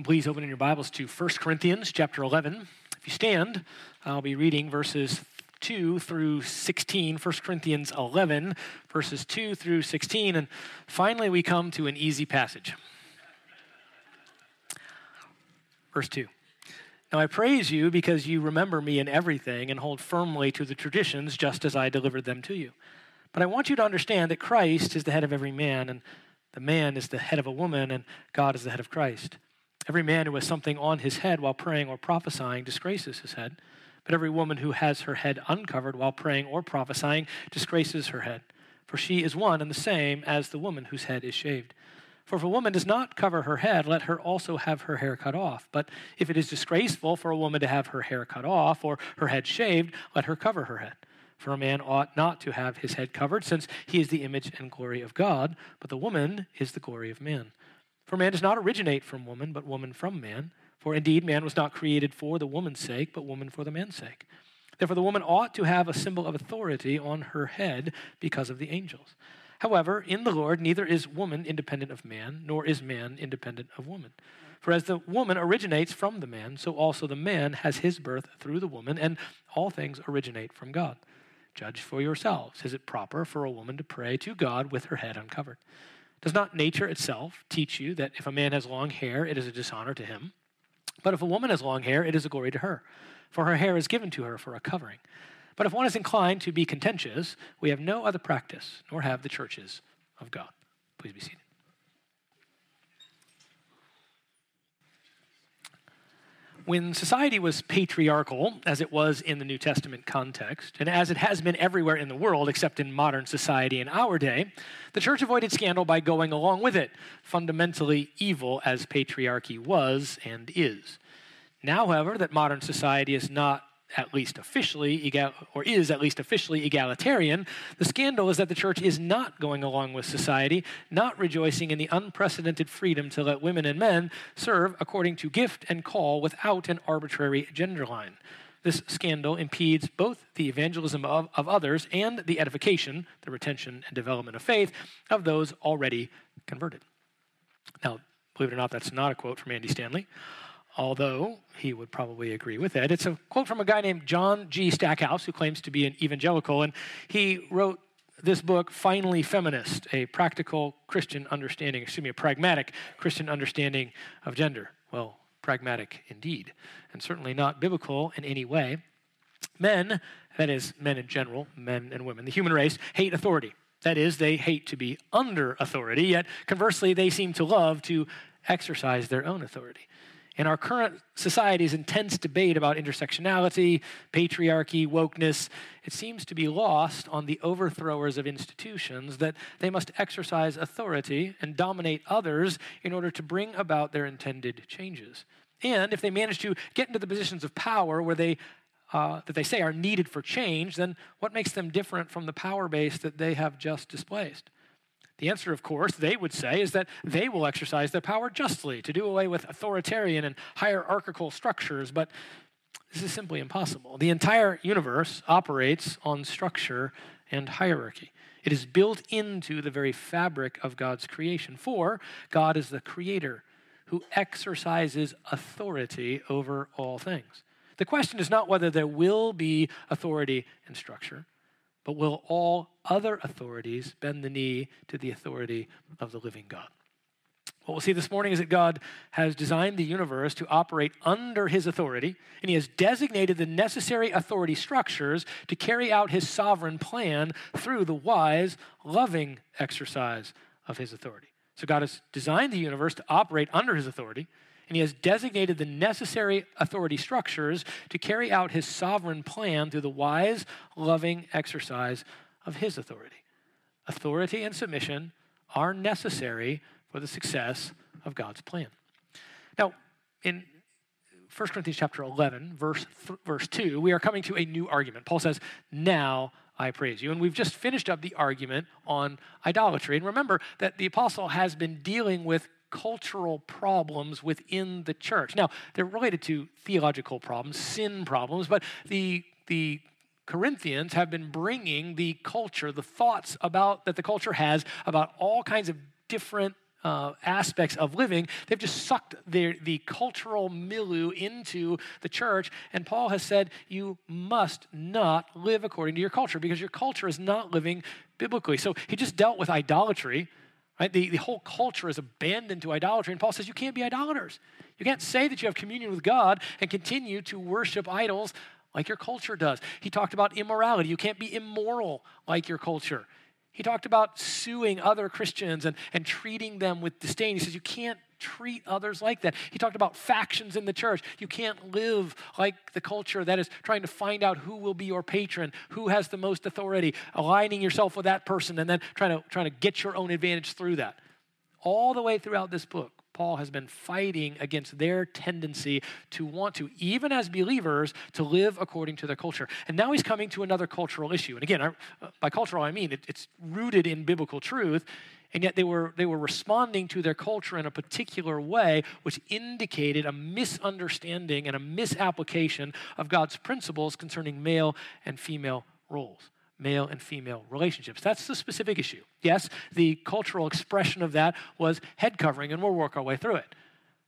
Please open in your Bibles to 1 Corinthians chapter 11. If you stand, I'll be reading verses 2 through 16, 1 Corinthians 11, verses 2 through 16. And finally, we come to an easy passage. Verse 2. Now I praise you because you remember me in everything and hold firmly to the traditions just as I delivered them to you. But I want you to understand that Christ is the head of every man, and the man is the head of a woman, and God is the head of Christ. Every man who has something on his head while praying or prophesying disgraces his head, but every woman who has her head uncovered while praying or prophesying disgraces her head, for she is one and the same as the woman whose head is shaved. For if a woman does not cover her head, let her also have her hair cut off. But if it is disgraceful for a woman to have her hair cut off or her head shaved, let her cover her head. For a man ought not to have his head covered, since he is the image and glory of God, but the woman is the glory of man. For man does not originate from woman, but woman from man. For indeed, man was not created for the woman's sake, but woman for the man's sake. Therefore, the woman ought to have a symbol of authority on her head because of the angels. However, in the Lord, neither is woman independent of man, nor is man independent of woman. For as the woman originates from the man, so also the man has his birth through the woman, and all things originate from God. Judge for yourselves. Is it proper for a woman to pray to God with her head uncovered? Does not nature itself teach you that if a man has long hair, it is a dishonor to him? But if a woman has long hair, it is a glory to her, for her hair is given to her for a covering. But if one is inclined to be contentious, we have no other practice, nor have the churches of God. Please be seated. When society was patriarchal, as it was in the New Testament context, and as it has been everywhere in the world except in modern society in our day, the church avoided scandal by going along with it, fundamentally evil as patriarchy was and is. Now, however, that modern society is not at least officially egal, or is at least officially egalitarian. The scandal is that the church is not going along with society, not rejoicing in the unprecedented freedom to let women and men serve according to gift and call without an arbitrary gender line. This scandal impedes both the evangelism of, of others and the edification, the retention and development of faith of those already converted. Now, believe it or not, that's not a quote from Andy Stanley although he would probably agree with it. It's a quote from a guy named John G. Stackhouse, who claims to be an evangelical, and he wrote this book, Finally Feminist, a practical Christian understanding, excuse me, a pragmatic Christian understanding of gender. Well, pragmatic indeed, and certainly not biblical in any way. Men, that is, men in general, men and women, the human race, hate authority. That is, they hate to be under authority, yet conversely, they seem to love to exercise their own authority. In our current society's intense debate about intersectionality, patriarchy, wokeness, it seems to be lost on the overthrowers of institutions that they must exercise authority and dominate others in order to bring about their intended changes. And if they manage to get into the positions of power where they uh, that they say are needed for change, then what makes them different from the power base that they have just displaced? The answer, of course, they would say, is that they will exercise their power justly to do away with authoritarian and hierarchical structures, but this is simply impossible. The entire universe operates on structure and hierarchy. It is built into the very fabric of God's creation, for God is the creator who exercises authority over all things. The question is not whether there will be authority and structure, but will all other authorities bend the knee to the authority of the living God? What we'll see this morning is that God has designed the universe to operate under his authority, and he has designated the necessary authority structures to carry out his sovereign plan through the wise, loving exercise of his authority. So God has designed the universe to operate under his authority, and he has designated the necessary authority structures to carry out his sovereign plan through the wise, loving exercise of his authority. Authority and submission are necessary for the success of God's plan. Now, in 1 Corinthians chapter 11, verse, th- verse 2, we are coming to a new argument. Paul says, Now I praise you. And we've just finished up the argument on idolatry. And remember that the apostle has been dealing with cultural problems within the church. Now, they're related to theological problems, sin problems, but the, the Corinthians have been bringing the culture, the thoughts about that the culture has about all kinds of different uh, aspects of living. They've just sucked their, the cultural milieu into the church. And Paul has said, you must not live according to your culture because your culture is not living biblically. So he just dealt with idolatry. Right? The, the whole culture is abandoned to idolatry. And Paul says you can't be idolaters. You can't say that you have communion with God and continue to worship idols like your culture does. He talked about immorality. You can't be immoral like your culture. He talked about suing other Christians and, and treating them with disdain. He says, You can't treat others like that. He talked about factions in the church. You can't live like the culture that is trying to find out who will be your patron, who has the most authority, aligning yourself with that person, and then trying to, trying to get your own advantage through that. All the way throughout this book, Paul has been fighting against their tendency to want to, even as believers, to live according to their culture. And now he's coming to another cultural issue. And again, I, uh, by cultural, I mean it, it's rooted in biblical truth. And yet they were, they were responding to their culture in a particular way, which indicated a misunderstanding and a misapplication of God's principles concerning male and female roles male and female relationships. That's the specific issue. Yes, the cultural expression of that was head covering, and we'll work our way through it.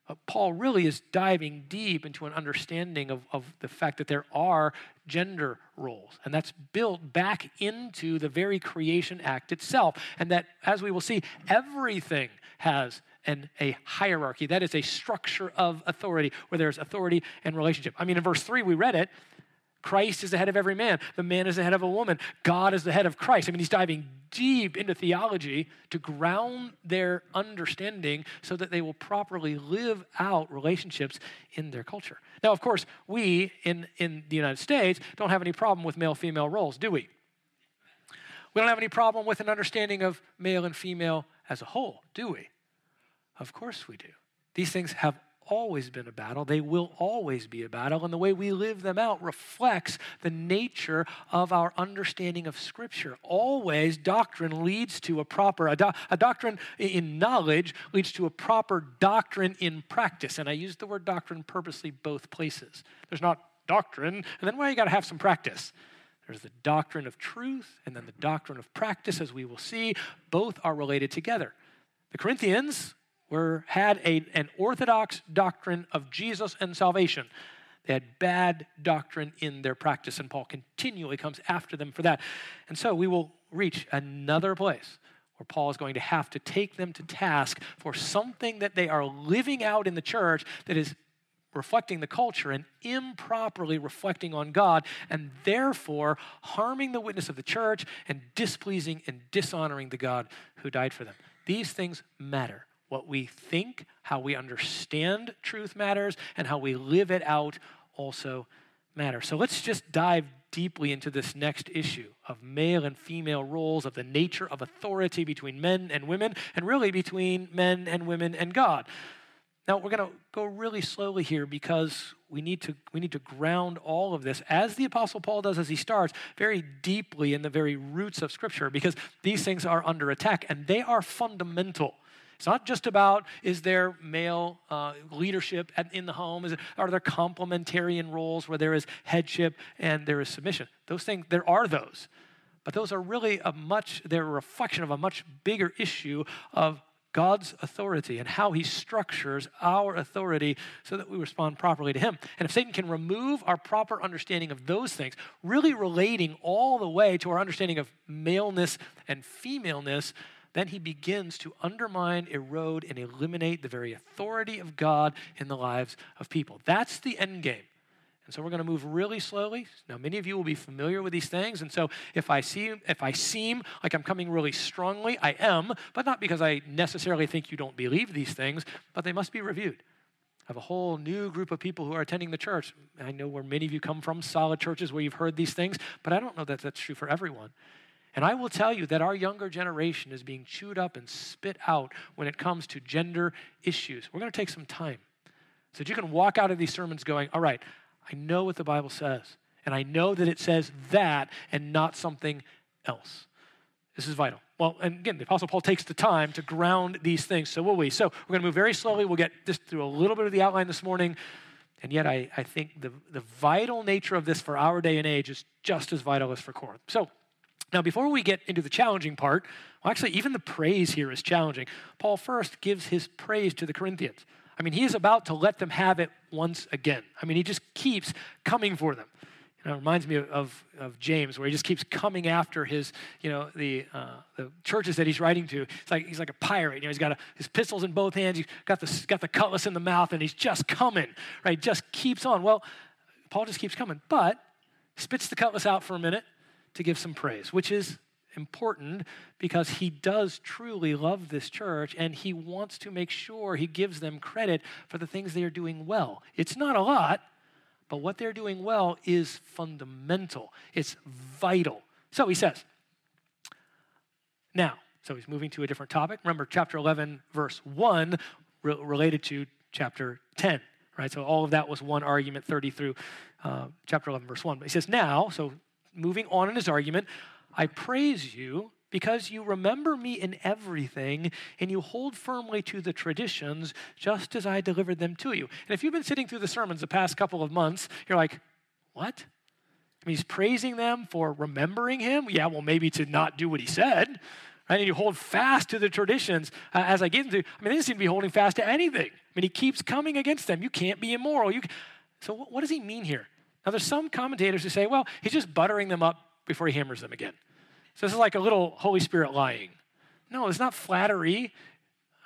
But Paul really is diving deep into an understanding of, of the fact that there are gender roles, and that's built back into the very creation act itself. And that, as we will see, everything has an, a hierarchy. That is a structure of authority where there's authority and relationship. I mean, in verse 3, we read it Christ is the head of every man. The man is the head of a woman. God is the head of Christ. I mean, he's diving deep into theology to ground their understanding so that they will properly live out relationships in their culture. Now, of course, we in, in the United States don't have any problem with male female roles, do we? We don't have any problem with an understanding of male and female as a whole, do we? Of course we do. These things have always been a battle. They will always be a battle. And the way we live them out reflects the nature of our understanding of Scripture. Always, doctrine leads to a proper, a, do, a, doctrine in knowledge leads to a proper doctrine in practice. And I use the word doctrine purposely both places. There's not doctrine, and then well, you got to have some practice. There's the doctrine of truth and then the doctrine of practice, as we will see. Both are related together. The Corinthians, were, had a, an orthodox doctrine of Jesus and salvation. They had bad doctrine in their practice, and Paul continually comes after them for that. And so we will reach another place where Paul is going to have to take them to task for something that they are living out in the church that is reflecting the culture and improperly reflecting on God, and therefore harming the witness of the church and displeasing and dishonoring the God who died for them. These things matter. What we think, how we understand truth matters, and how we live it out also matters. So let's just dive deeply into this next issue of male and female roles, of the nature of authority between men and women, and really between men and women and God. Now we're going to go really slowly here because we need to we need to ground all of this as the apostle Paul does as he starts very deeply in the very roots of scripture because these things are under attack and they are fundamental it's not just about is there male uh, leadership at, in the home? Is it, are there complementarian roles where there is headship and there is submission? Those things, there are those. But those are really a much, they're a reflection of a much bigger issue of God's authority and how he structures our authority so that we respond properly to him. And if Satan can remove our proper understanding of those things, really relating all the way to our understanding of maleness and femaleness, then he begins to undermine, erode, and eliminate the very authority of God in the lives of people. That's the end game. And so we're going to move really slowly. Now, many of you will be familiar with these things, and so if I see if I seem like I'm coming really strongly, I am, but not because I necessarily think you don't believe these things, but they must be reviewed. I have a whole new group of people who are attending the church. I know where many of you come from, solid churches where you've heard these things, but I don't know that that's true for everyone. And I will tell you that our younger generation is being chewed up and spit out when it comes to gender issues. We're going to take some time so that you can walk out of these sermons going, all right, I know what the Bible says, and I know that it says that and not something else. This is vital. Well, and again, the Apostle Paul takes the time to ground these things. So will we. So we're going to move very slowly. We'll get just through a little bit of the outline this morning. And yet, I, I think the, the vital nature of this for our day and age is just as vital as for Corinth. So Now, before we get into the challenging part, well, actually, even the praise here is challenging. Paul first gives his praise to the Corinthians. I mean, he is about to let them have it once again. I mean, he just keeps coming for them. You know, it reminds me of, of, James, where he just keeps coming after his, you know, the, uh, the churches that he's writing to. It's like he's like a pirate. You know, he's got a, his pistols in both hands. He's got the, got the cutlass in the mouth, and he's just coming, right? Just keeps on. Well, Paul just keeps coming, but spits the cutlass out for a minute to give some praise, which is important because he does truly love this church and he wants to make sure he gives them credit for the things they are doing well. It's not a lot, but what they're doing well is fundamental, it's vital. So he says, now, so he's moving to a different topic. Remember, chapter 11, verse 1, re- related to chapter 10, right? So all of that was one argument, 30 through uh, chapter 11, verse 1. But he says, now, so moving on in his argument, I praise you because you remember me in everything and you hold firmly to the traditions just as I delivered them to you. And if you've been sitting through the sermons the past couple of months, you're like, what? I mean, he's praising them for remembering him. Yeah, well, maybe to not do what he said. Right? And you hold fast to the traditions uh, as I get into. I mean, they just seem to be holding fast to anything. I mean, he keeps coming against them. You can't be immoral. You, so, what does he mean here? Now, there's some commentators who say, well, he's just buttering them up before he hammers them again. So this is like a little Holy Spirit lying. No, it's not flattery.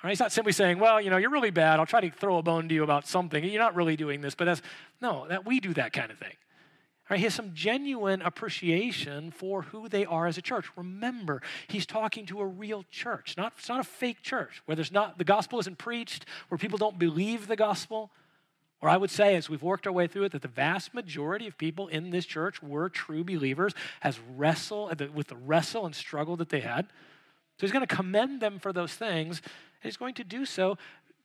He's not simply saying, well, you know, you're really bad. I'll try to throw a bone to you about something. You're not really doing this, but that's, no, that we do that kind of thing. Right? He has some genuine appreciation for who they are as a church. Remember, he's talking to a real church. Not, it's not a fake church where there's not, the gospel isn't preached, where people don't believe the gospel. Or I would say, as we've worked our way through it, that the vast majority of people in this church were true believers, as wrestle with the wrestle and struggle that they had. So he's going to commend them for those things, and he's going to do so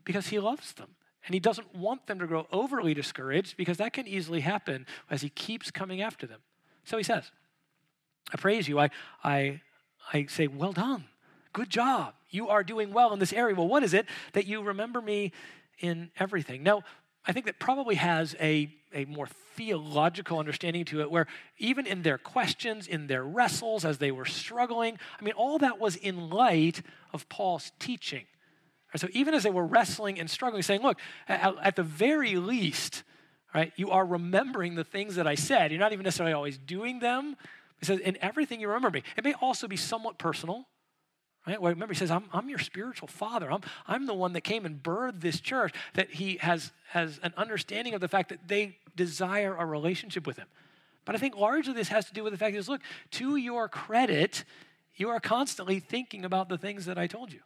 because he loves them. And he doesn't want them to grow overly discouraged because that can easily happen as he keeps coming after them. So he says, I praise you. I, I, I say, well done. Good job. You are doing well in this area. Well, what is it that you remember me in everything? Now, I think that probably has a, a more theological understanding to it, where even in their questions, in their wrestles, as they were struggling, I mean, all that was in light of Paul's teaching. So even as they were wrestling and struggling, saying, look, at, at the very least, right, you are remembering the things that I said. You're not even necessarily always doing them. He says, in everything you remember me. It may also be somewhat personal. Right? Well, remember, he says, I'm, I'm your spiritual father. I'm, I'm the one that came and birthed this church, that he has, has an understanding of the fact that they desire a relationship with him. But I think largely this has to do with the fact that, look, to your credit, you are constantly thinking about the things that I told you.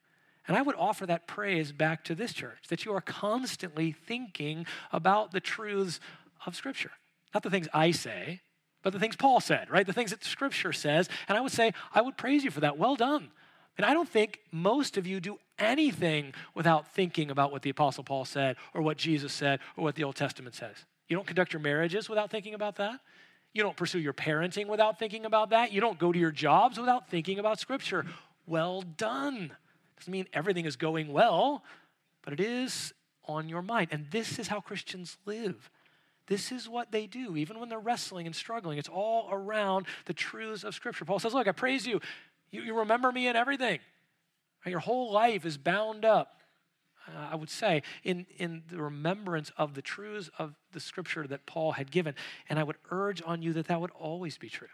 And I would offer that praise back to this church, that you are constantly thinking about the truths of Scripture. Not the things I say, but the things Paul said, right? The things that Scripture says. And I would say, I would praise you for that. Well done. And I don't think most of you do anything without thinking about what the Apostle Paul said or what Jesus said or what the Old Testament says. You don't conduct your marriages without thinking about that. You don't pursue your parenting without thinking about that. You don't go to your jobs without thinking about Scripture. Well done. Doesn't mean everything is going well, but it is on your mind. And this is how Christians live. This is what they do, even when they're wrestling and struggling. It's all around the truths of Scripture. Paul says, Look, I praise you you, you remember me in everything. Your whole life is bound up, uh, I would say, in, in the remembrance of the truths of the scripture that Paul had given. And I would urge on you that that would always be true.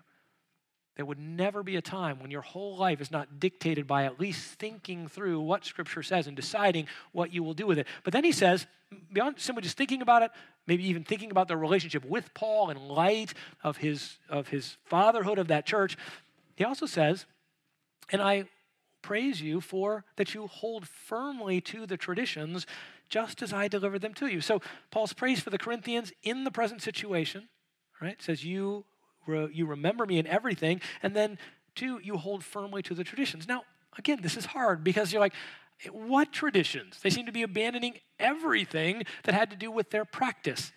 There would never be a time when your whole life is not dictated by at least thinking through what Scripture says and deciding what you will do with it. But then he says, beyond simply just thinking about it, maybe even thinking about the relationship with Paul in light of his, of his fatherhood of that church, he also says, and I praise you for that you hold firmly to the traditions just as I delivered them to you. So Paul's praise for the Corinthians in the present situation, right? Says you re- you remember me in everything, and then two, you hold firmly to the traditions. Now, again, this is hard because you're like, what traditions? They seem to be abandoning everything that had to do with their practice.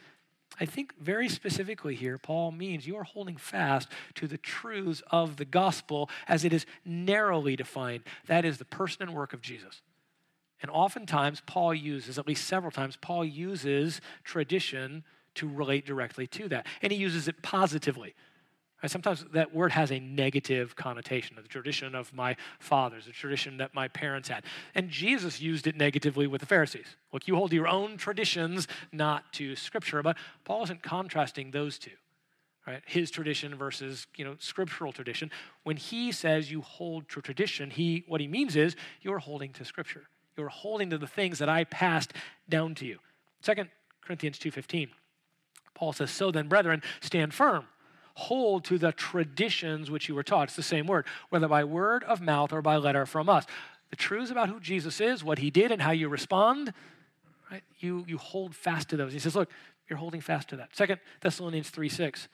I think very specifically here, Paul means you are holding fast to the truths of the gospel as it is narrowly defined. That is the person and work of Jesus. And oftentimes, Paul uses, at least several times, Paul uses tradition to relate directly to that. And he uses it positively. Sometimes that word has a negative connotation, the tradition of my fathers, the tradition that my parents had. And Jesus used it negatively with the Pharisees. Look, you hold your own traditions, not to Scripture. But Paul isn't contrasting those two, right? His tradition versus you know scriptural tradition. When he says you hold to tradition, he what he means is you're holding to Scripture. You're holding to the things that I passed down to you. Second Corinthians two fifteen. Paul says, "So then, brethren, stand firm." Hold to the traditions which you were taught. It's the same word, whether by word of mouth or by letter from us. The truths about who Jesus is, what he did, and how you respond, right? You, you hold fast to those. He says, look, you're holding fast to that. Second Thessalonians 3 6.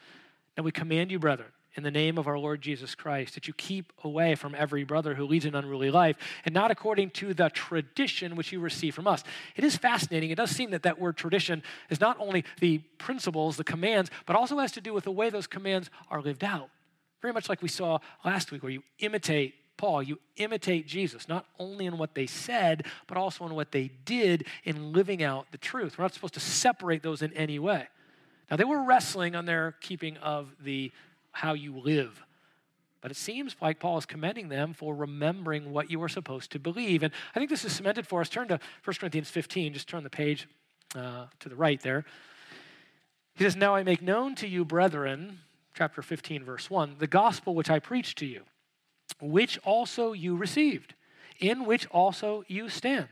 Now we command you, brethren, in the name of our Lord Jesus Christ, that you keep away from every brother who leads an unruly life, and not according to the tradition which you receive from us. It is fascinating. It does seem that that word tradition is not only the principles, the commands, but also has to do with the way those commands are lived out. Very much like we saw last week, where you imitate Paul, you imitate Jesus, not only in what they said, but also in what they did in living out the truth. We're not supposed to separate those in any way. Now, they were wrestling on their keeping of the how you live. But it seems like Paul is commending them for remembering what you were supposed to believe. And I think this is cemented for us. Turn to 1 Corinthians 15, just turn the page uh, to the right there. He says, Now I make known to you, brethren, chapter 15, verse 1, the gospel which I preached to you, which also you received, in which also you stand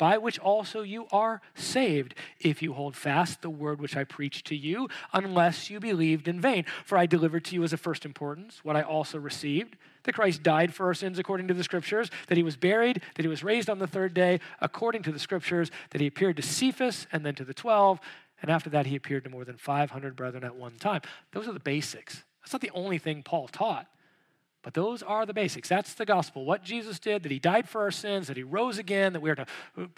by which also you are saved, if you hold fast the word which I preached to you, unless you believed in vain. For I delivered to you as a first importance what I also received that Christ died for our sins according to the scriptures, that he was buried, that he was raised on the third day according to the scriptures, that he appeared to Cephas and then to the 12, and after that he appeared to more than 500 brethren at one time. Those are the basics. That's not the only thing Paul taught. But those are the basics. That's the gospel. What Jesus did, that he died for our sins, that he rose again, that we are to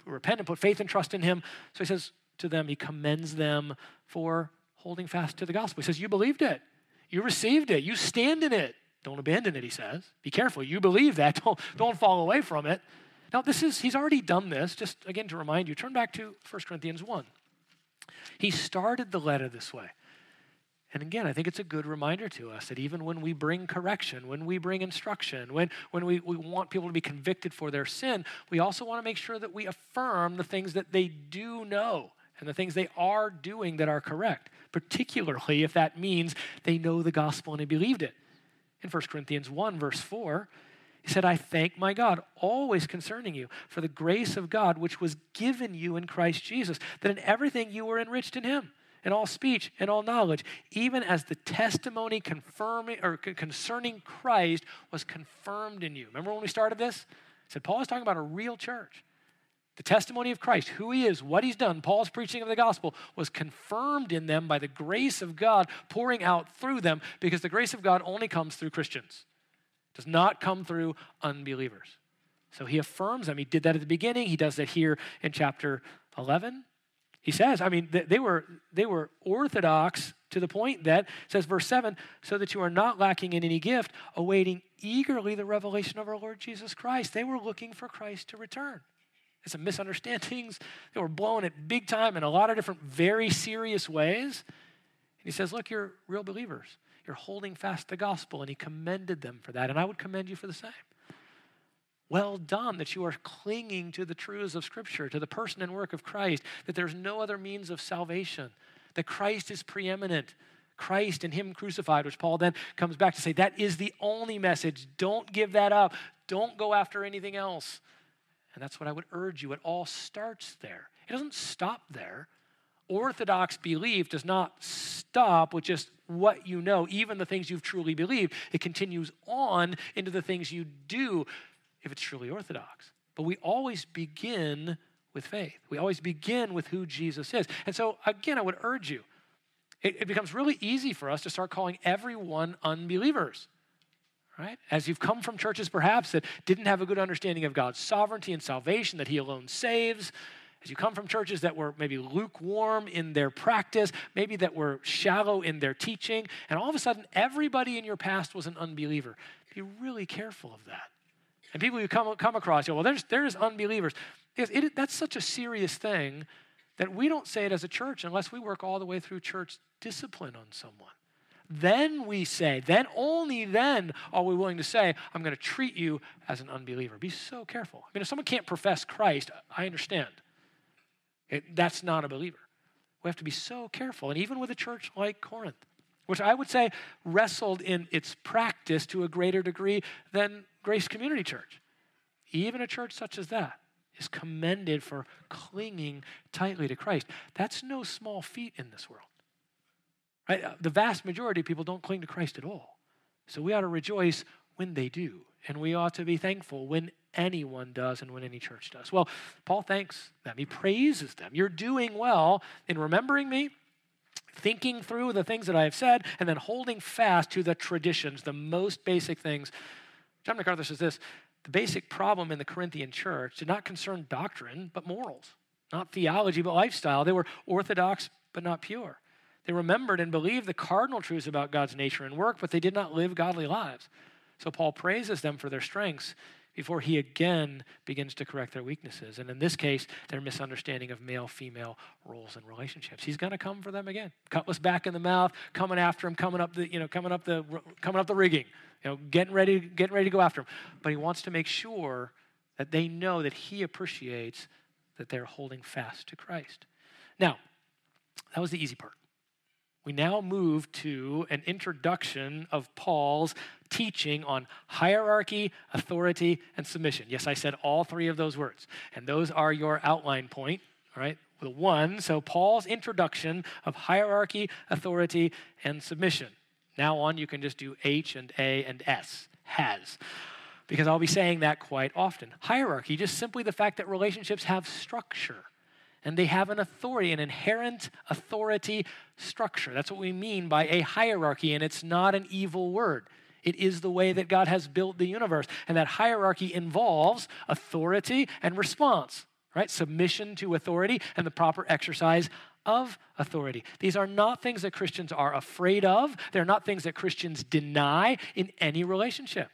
repent and put faith and trust in him. So he says to them, he commends them for holding fast to the gospel. He says, You believed it. You received it. You stand in it. Don't abandon it, he says. Be careful. You believe that. Don't, don't fall away from it. Now, this is, he's already done this. Just again to remind you, turn back to 1 Corinthians 1. He started the letter this way. And again, I think it's a good reminder to us that even when we bring correction, when we bring instruction, when, when we, we want people to be convicted for their sin, we also want to make sure that we affirm the things that they do know and the things they are doing that are correct, particularly if that means they know the gospel and they believed it. In 1 Corinthians 1, verse 4, he said, I thank my God always concerning you for the grace of God which was given you in Christ Jesus, that in everything you were enriched in him and all speech and all knowledge, even as the testimony confirming or concerning Christ was confirmed in you. Remember when we started this? I said Paul is talking about a real church. The testimony of Christ, who he is, what he's done, Paul's preaching of the gospel was confirmed in them by the grace of God pouring out through them because the grace of God only comes through Christians. It does not come through unbelievers. So he affirms them. He did that at the beginning. He does that here in chapter 11. He says, I mean, they were, they were orthodox to the point that, says verse 7, so that you are not lacking in any gift, awaiting eagerly the revelation of our Lord Jesus Christ. They were looking for Christ to return. There's some misunderstandings. They were blowing it big time in a lot of different, very serious ways. And he says, Look, you're real believers. You're holding fast the gospel. And he commended them for that. And I would commend you for the same. Well done that you are clinging to the truths of Scripture, to the person and work of Christ, that there's no other means of salvation, that Christ is preeminent. Christ and Him crucified, which Paul then comes back to say that is the only message. Don't give that up. Don't go after anything else. And that's what I would urge you. It all starts there, it doesn't stop there. Orthodox belief does not stop with just what you know, even the things you've truly believed. It continues on into the things you do if it's truly orthodox. But we always begin with faith. We always begin with who Jesus is. And so, again, I would urge you, it, it becomes really easy for us to start calling everyone unbelievers. Right? As you've come from churches perhaps that didn't have a good understanding of God's sovereignty and salvation, that He alone saves, as you come from churches that were maybe lukewarm in their practice, maybe that were shallow in their teaching, and all of a sudden everybody in your past was an unbeliever, be really careful of that. And people you come, come across, you know, well, there's, there's unbelievers. It, that's such a serious thing that we don't say it as a church unless we work all the way through church discipline on someone. then we say, then only then are we willing to say, I'm going to treat you as an unbeliever. Be so careful. I mean, if someone can't profess Christ, I understand. It, that's not a believer. We have to be so careful. And even with a church like Corinth, which I would say wrestled in its practice to a greater degree than Grace Community Church. Even a church such as that is commended for clinging tightly to Christ. That's no small feat in this world. Right? Uh, the vast majority of people don't cling to Christ at all. So we ought to rejoice when they do, and we ought to be thankful when anyone does and when any church does. Well, Paul thanks them. He praises them. You're doing well in remembering me, thinking through the things that I have said, and then holding fast to the traditions, the most basic things. John MacArthur says this the basic problem in the Corinthian church did not concern doctrine, but morals, not theology, but lifestyle. They were orthodox, but not pure. They remembered and believed the cardinal truths about God's nature and work, but they did not live godly lives. So Paul praises them for their strengths before he again begins to correct their weaknesses. And in this case, their misunderstanding of male female roles and relationships. He's going to come for them again. Cutlass back in the mouth, coming after him, coming up the, you know, coming up the coming up the rigging, you know, getting ready, getting ready to go after him. But he wants to make sure that they know that he appreciates that they're holding fast to Christ. Now, that was the easy part we now move to an introduction of Paul's teaching on hierarchy, authority, and submission. Yes, I said all three of those words, and those are your outline point, all right? The one, so Paul's introduction of hierarchy, authority, and submission. Now on, you can just do H and A and S, has, because I'll be saying that quite often. Hierarchy, just simply the fact that relationships have structure and they have an authority, an inherent authority structure. That's what we mean by a hierarchy, and it's not an evil word. It is the way that God has built the universe. And that hierarchy involves authority and response, right? Submission to authority and the proper exercise of authority. These are not things that Christians are afraid of, they're not things that Christians deny in any relationship.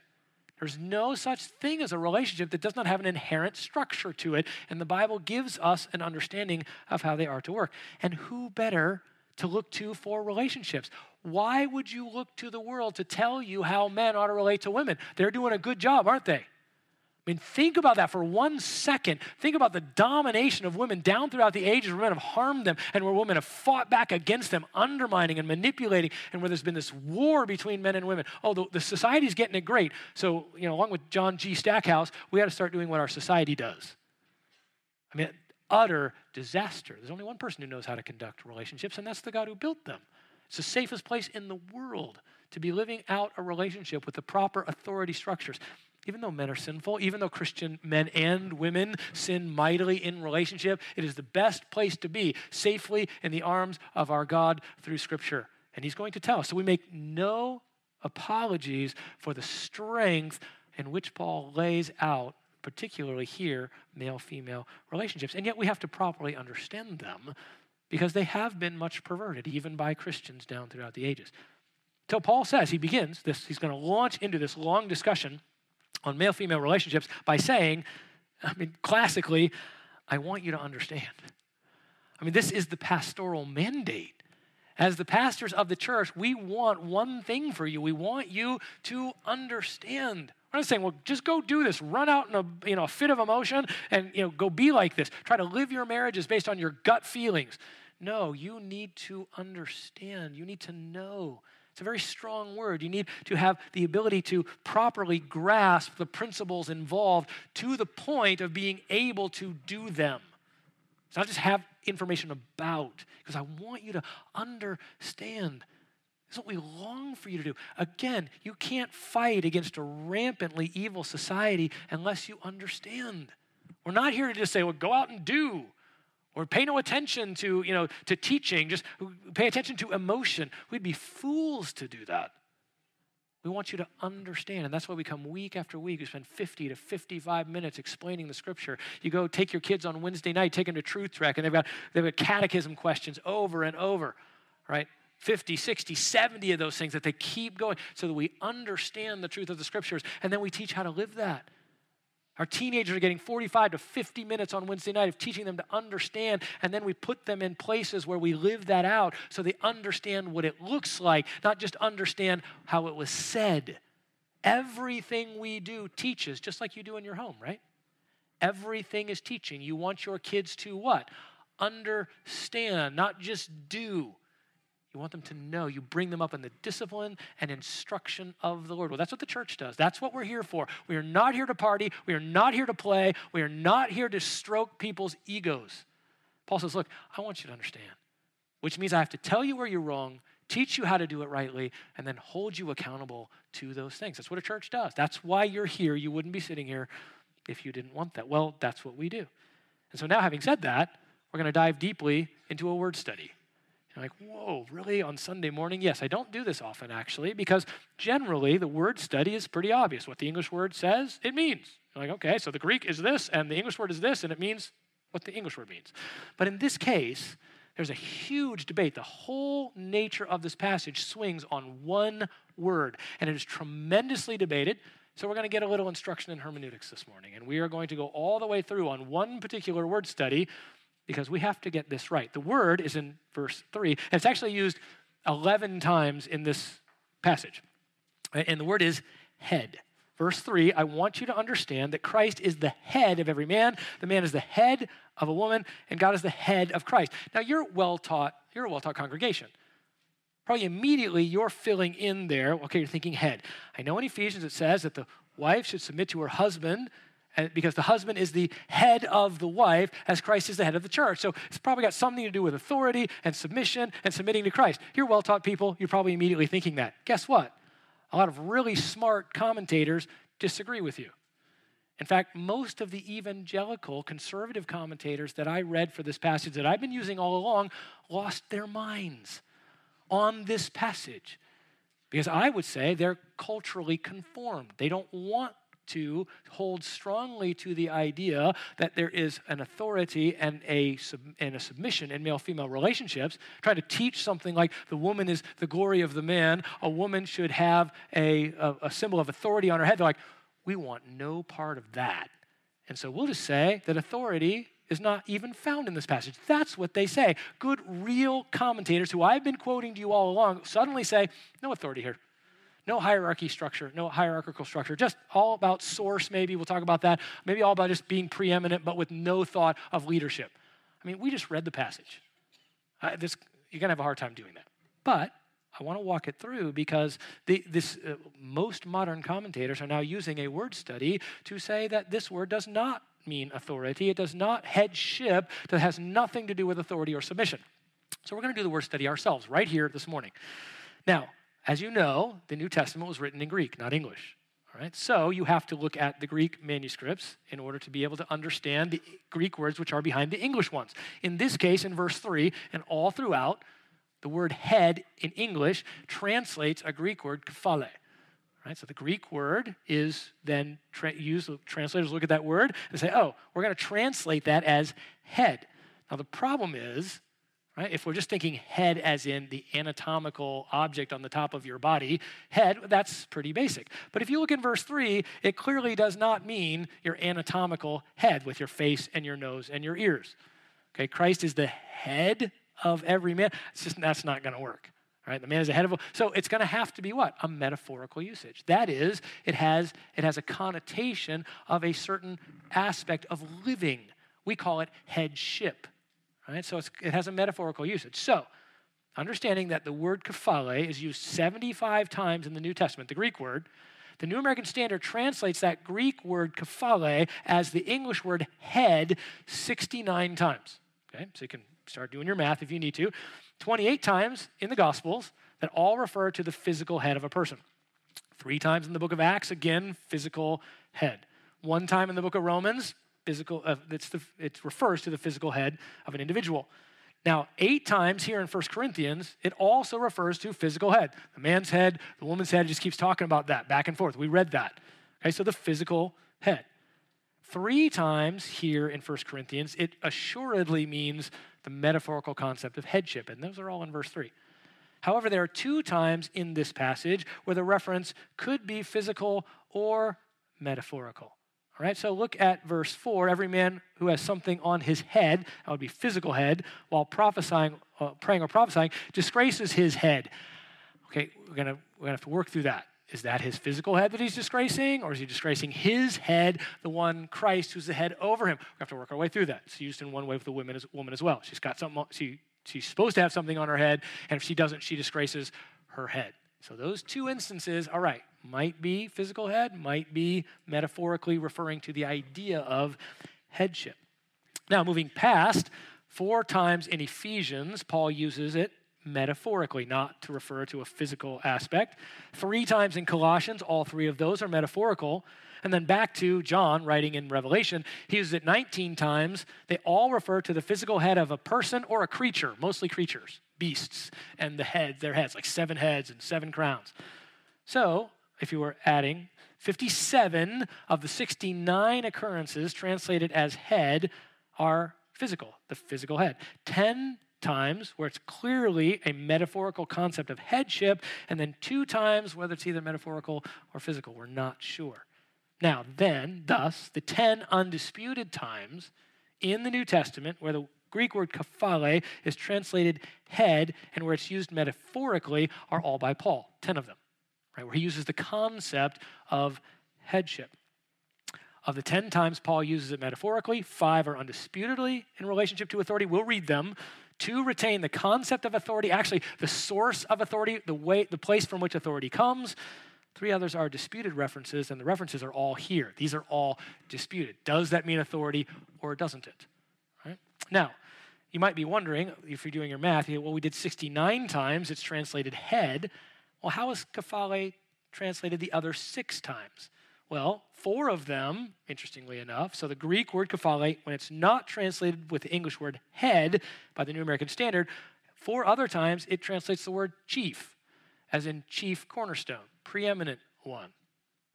There's no such thing as a relationship that does not have an inherent structure to it. And the Bible gives us an understanding of how they are to work. And who better to look to for relationships? Why would you look to the world to tell you how men ought to relate to women? They're doing a good job, aren't they? I mean, think about that for one second. Think about the domination of women down throughout the ages where men have harmed them and where women have fought back against them, undermining and manipulating, and where there's been this war between men and women. Oh, the, the society's getting it great. So, you know, along with John G. Stackhouse, we got to start doing what our society does. I mean, utter disaster. There's only one person who knows how to conduct relationships, and that's the God who built them. It's the safest place in the world to be living out a relationship with the proper authority structures even though men are sinful, even though Christian men and women sin mightily in relationship, it is the best place to be safely in the arms of our God through Scripture. And He's going to tell us. So we make no apologies for the strength in which Paul lays out, particularly here, male female relationships. And yet we have to properly understand them because they have been much perverted, even by Christians down throughout the ages. So Paul says, he begins this, he's going to launch into this long discussion on male female relationships by saying, I mean, classically, I want you to understand. I mean, this is the pastoral mandate. As the pastors of the church, we want one thing for you. We want you to understand. We're not saying, well, just go do this. Run out in a you know, fit of emotion and you know, go be like this. Try to live your marriages based on your gut feelings. No, you need to understand. You need to know it's a very strong word. You need to have the ability to properly grasp the principles involved to the point of being able to do them. It's not just have information about, because I want you to understand. This is what we long for you to do. Again, you can't fight against a rampantly evil society unless you understand. We're not here to just say, well, go out and do or pay no attention to, you know, to teaching, just pay attention to emotion. We'd be fools to do that. We want you to understand, and that's why we come week after week. We spend 50 to 55 minutes explaining the scripture. You go take your kids on Wednesday night, take them to Truth Track, and they've got, they've got catechism questions over and over, right? 50, 60, 70 of those things that they keep going so that we understand the truth of the scriptures, and then we teach how to live that. Our teenagers are getting 45 to 50 minutes on Wednesday night of teaching them to understand, and then we put them in places where we live that out so they understand what it looks like, not just understand how it was said. Everything we do teaches, just like you do in your home, right? Everything is teaching. You want your kids to what? Understand, not just do. You want them to know. You bring them up in the discipline and instruction of the Lord. Well, that's what the church does. That's what we're here for. We are not here to party. We are not here to play. We are not here to stroke people's egos. Paul says, Look, I want you to understand, which means I have to tell you where you're wrong, teach you how to do it rightly, and then hold you accountable to those things. That's what a church does. That's why you're here. You wouldn't be sitting here if you didn't want that. Well, that's what we do. And so now, having said that, we're going to dive deeply into a word study. You're like, whoa, really? On Sunday morning? Yes, I don't do this often actually, because generally the word study is pretty obvious. What the English word says, it means. You're like, okay, so the Greek is this, and the English word is this, and it means what the English word means. But in this case, there's a huge debate. The whole nature of this passage swings on one word, and it is tremendously debated. So, we're going to get a little instruction in hermeneutics this morning, and we are going to go all the way through on one particular word study because we have to get this right. The word is in verse 3, and it's actually used 11 times in this passage. And the word is head. Verse 3, I want you to understand that Christ is the head of every man, the man is the head of a woman, and God is the head of Christ. Now, you're well taught, you're a well taught congregation. Probably immediately you're filling in there, okay, you're thinking head. I know in Ephesians it says that the wife should submit to her husband because the husband is the head of the wife as Christ is the head of the church. So it's probably got something to do with authority and submission and submitting to Christ. You're well taught people, you're probably immediately thinking that. Guess what? A lot of really smart commentators disagree with you. In fact, most of the evangelical conservative commentators that I read for this passage that I've been using all along lost their minds on this passage. Because I would say they're culturally conformed. They don't want to hold strongly to the idea that there is an authority and a, and a submission in male female relationships, trying to teach something like the woman is the glory of the man, a woman should have a, a, a symbol of authority on her head. They're like, we want no part of that. And so we'll just say that authority is not even found in this passage. That's what they say. Good, real commentators who I've been quoting to you all along suddenly say, no authority here. No hierarchy structure, no hierarchical structure, just all about source, maybe. We'll talk about that. Maybe all about just being preeminent, but with no thought of leadership. I mean, we just read the passage. This, you're going to have a hard time doing that. But I want to walk it through because the, this, uh, most modern commentators are now using a word study to say that this word does not mean authority. It does not headship, that has nothing to do with authority or submission. So we're going to do the word study ourselves right here this morning. Now, as you know, the New Testament was written in Greek, not English. All right? So you have to look at the Greek manuscripts in order to be able to understand the Greek words which are behind the English ones. In this case, in verse 3, and all throughout, the word head in English translates a Greek word, kephale. Right? So the Greek word is then tra- used, translators look at that word and say, oh, we're going to translate that as head. Now the problem is Right? If we're just thinking head as in the anatomical object on the top of your body, head, that's pretty basic. But if you look in verse 3, it clearly does not mean your anatomical head with your face and your nose and your ears. Okay, Christ is the head of every man. It's just that's not going to work. Right? The man is the head of so it's going to have to be what? A metaphorical usage. That is, it has it has a connotation of a certain aspect of living. We call it headship. Right? So it has a metaphorical usage. So, understanding that the word kephale is used 75 times in the New Testament, the Greek word, the New American Standard translates that Greek word kephale as the English word head 69 times. Okay, so you can start doing your math if you need to. 28 times in the Gospels that all refer to the physical head of a person. Three times in the book of Acts, again, physical head. One time in the book of Romans, physical, uh, it's the, it refers to the physical head of an individual. Now, eight times here in 1 Corinthians, it also refers to physical head. The man's head, the woman's head, just keeps talking about that back and forth. We read that. Okay, so the physical head. Three times here in 1 Corinthians, it assuredly means the metaphorical concept of headship, and those are all in verse 3. However, there are two times in this passage where the reference could be physical or metaphorical. All right, so look at verse 4. Every man who has something on his head, that would be physical head, while prophesying, uh, praying or prophesying, disgraces his head. Okay, we're going we're gonna have to work through that. Is that his physical head that he's disgracing, or is he disgracing his head, the one Christ who's the head over him? We have to work our way through that. It's used in one way with the woman as, woman as well. She's got something, she, she's supposed to have something on her head, and if she doesn't, she disgraces her head. So those two instances, all right, might be physical head, might be metaphorically referring to the idea of headship. Now, moving past, four times in Ephesians, Paul uses it metaphorically, not to refer to a physical aspect. Three times in Colossians, all three of those are metaphorical. And then back to John writing in Revelation, he uses it 19 times. They all refer to the physical head of a person or a creature, mostly creatures, beasts, and the head, their heads, like seven heads and seven crowns. So, if you were adding, 57 of the 69 occurrences translated as head are physical, the physical head. 10 times where it's clearly a metaphorical concept of headship, and then two times whether it's either metaphorical or physical. We're not sure. Now, then, thus, the 10 undisputed times in the New Testament where the Greek word kephale is translated head and where it's used metaphorically are all by Paul, 10 of them, right? Where he uses the concept of headship. Of the 10 times Paul uses it metaphorically, five are undisputedly in relationship to authority. We'll read them to retain the concept of authority, actually the source of authority, the way, the place from which authority comes. Three others are disputed references, and the references are all here. These are all disputed. Does that mean authority or doesn't it? Right? Now, you might be wondering, if you're doing your math, well, we did 69 times, it's translated head. Well, how is kephale translated the other six times? Well, four of them, interestingly enough, so the Greek word kephale, when it's not translated with the English word head by the New American Standard, four other times it translates the word chief, as in chief cornerstone, preeminent one,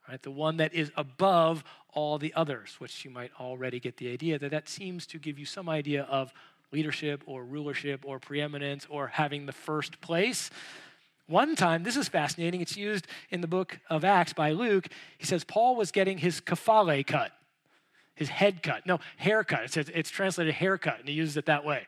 right? The one that is above all the others, which you might already get the idea that that seems to give you some idea of leadership or rulership or preeminence or having the first place. One time, this is fascinating, it's used in the book of Acts by Luke. He says Paul was getting his kephale cut, his head cut. No, haircut. It says it's translated haircut, and he uses it that way.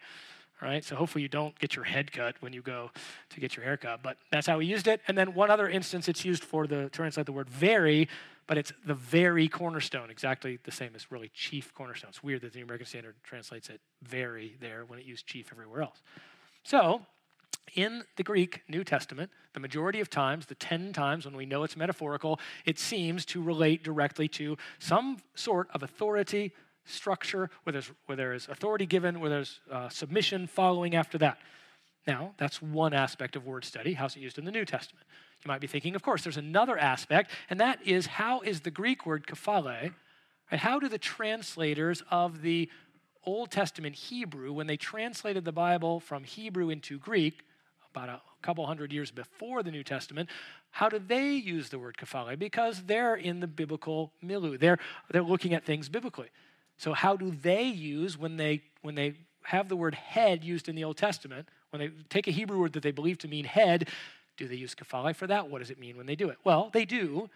All right, so hopefully you don't get your head cut when you go to get your haircut, but that's how he used it. And then one other instance, it's used for the to translate the word very, but it's the very cornerstone, exactly the same as really chief cornerstone. It's weird that the American Standard translates it very there when it used chief everywhere else. So in the Greek New Testament, the majority of times, the 10 times when we know it's metaphorical, it seems to relate directly to some sort of authority structure where there's, where there is authority given, where there's uh, submission following after that. Now, that's one aspect of word study. How's it used in the New Testament? You might be thinking, of course, there's another aspect, and that is how is the Greek word kephale, and how do the translators of the Old Testament Hebrew, when they translated the Bible from Hebrew into Greek, about a couple hundred years before the New Testament, how do they use the word kephale? Because they're in the biblical milieu. They're, they're looking at things biblically. So how do they use when they when they have the word head used in the Old Testament, when they take a Hebrew word that they believe to mean head, do they use kephale for that? What does it mean when they do it? Well, they do.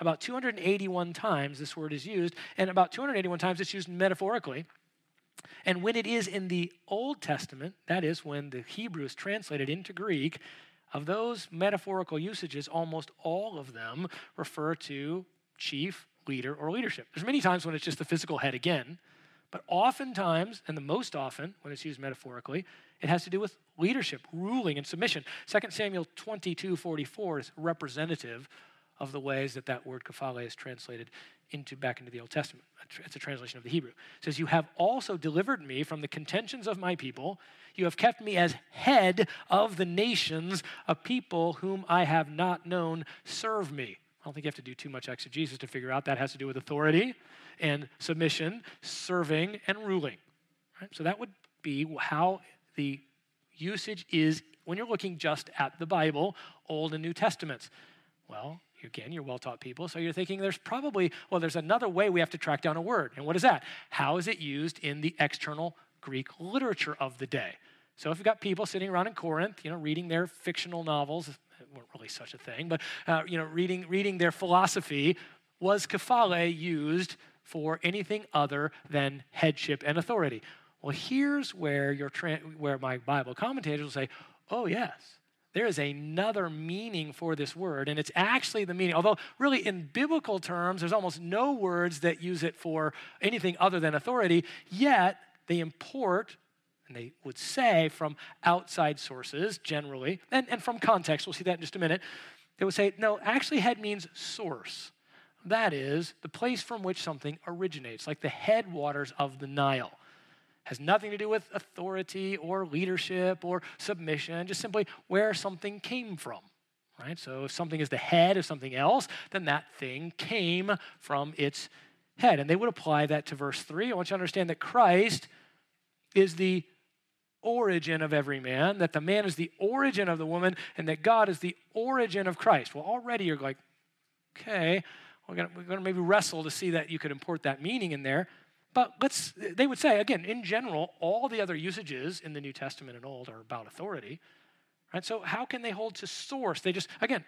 About 281 times this word is used, and about 281 times it's used metaphorically. And when it is in the Old Testament, that is when the Hebrew is translated into Greek, of those metaphorical usages, almost all of them refer to chief, leader, or leadership. There's many times when it's just the physical head again, but oftentimes, and the most often when it's used metaphorically, it has to do with leadership, ruling, and submission. 2 Samuel 22 44 is representative of the ways that that word kephale is translated into back into the Old Testament. It's a translation of the Hebrew. It says, You have also delivered me from the contentions of my people. You have kept me as head of the nations, a people whom I have not known serve me. I don't think you have to do too much exegesis to figure out that has to do with authority and submission, serving, and ruling. Right? So that would be how the usage is when you're looking just at the Bible, Old and New Testaments. Well, again, you're well taught people, so you're thinking there's probably, well, there's another way we have to track down a word. And what is that? How is it used in the external Greek literature of the day? So if you've got people sitting around in Corinth, you know, reading their fictional novels, it weren't really such a thing, but, uh, you know, reading, reading their philosophy, was kephale used for anything other than headship and authority. Well, here's where, your where my Bible commentators will say, oh, yes, there is another meaning for this word, and it's actually the meaning. Although, really, in biblical terms, there's almost no words that use it for anything other than authority, yet they import, and they would say from outside sources generally, and, and from context, we'll see that in just a minute. They would say, no, actually, head means source. That is the place from which something originates, like the headwaters of the Nile has nothing to do with authority or leadership or submission, just simply where something came from. Right? So if something is the head of something else, then that thing came from its head. And they would apply that to verse 3. I want you to understand that Christ is the origin of every man, that the man is the origin of the woman, and that God is the origin of Christ. Well, already you're like, okay, we're going to maybe wrestle to see that you could import that meaning in there. But let's, they would say, again, in general, all the other usages in the New Testament and Old are about authority. Right? So how can they hold to source? They just, again,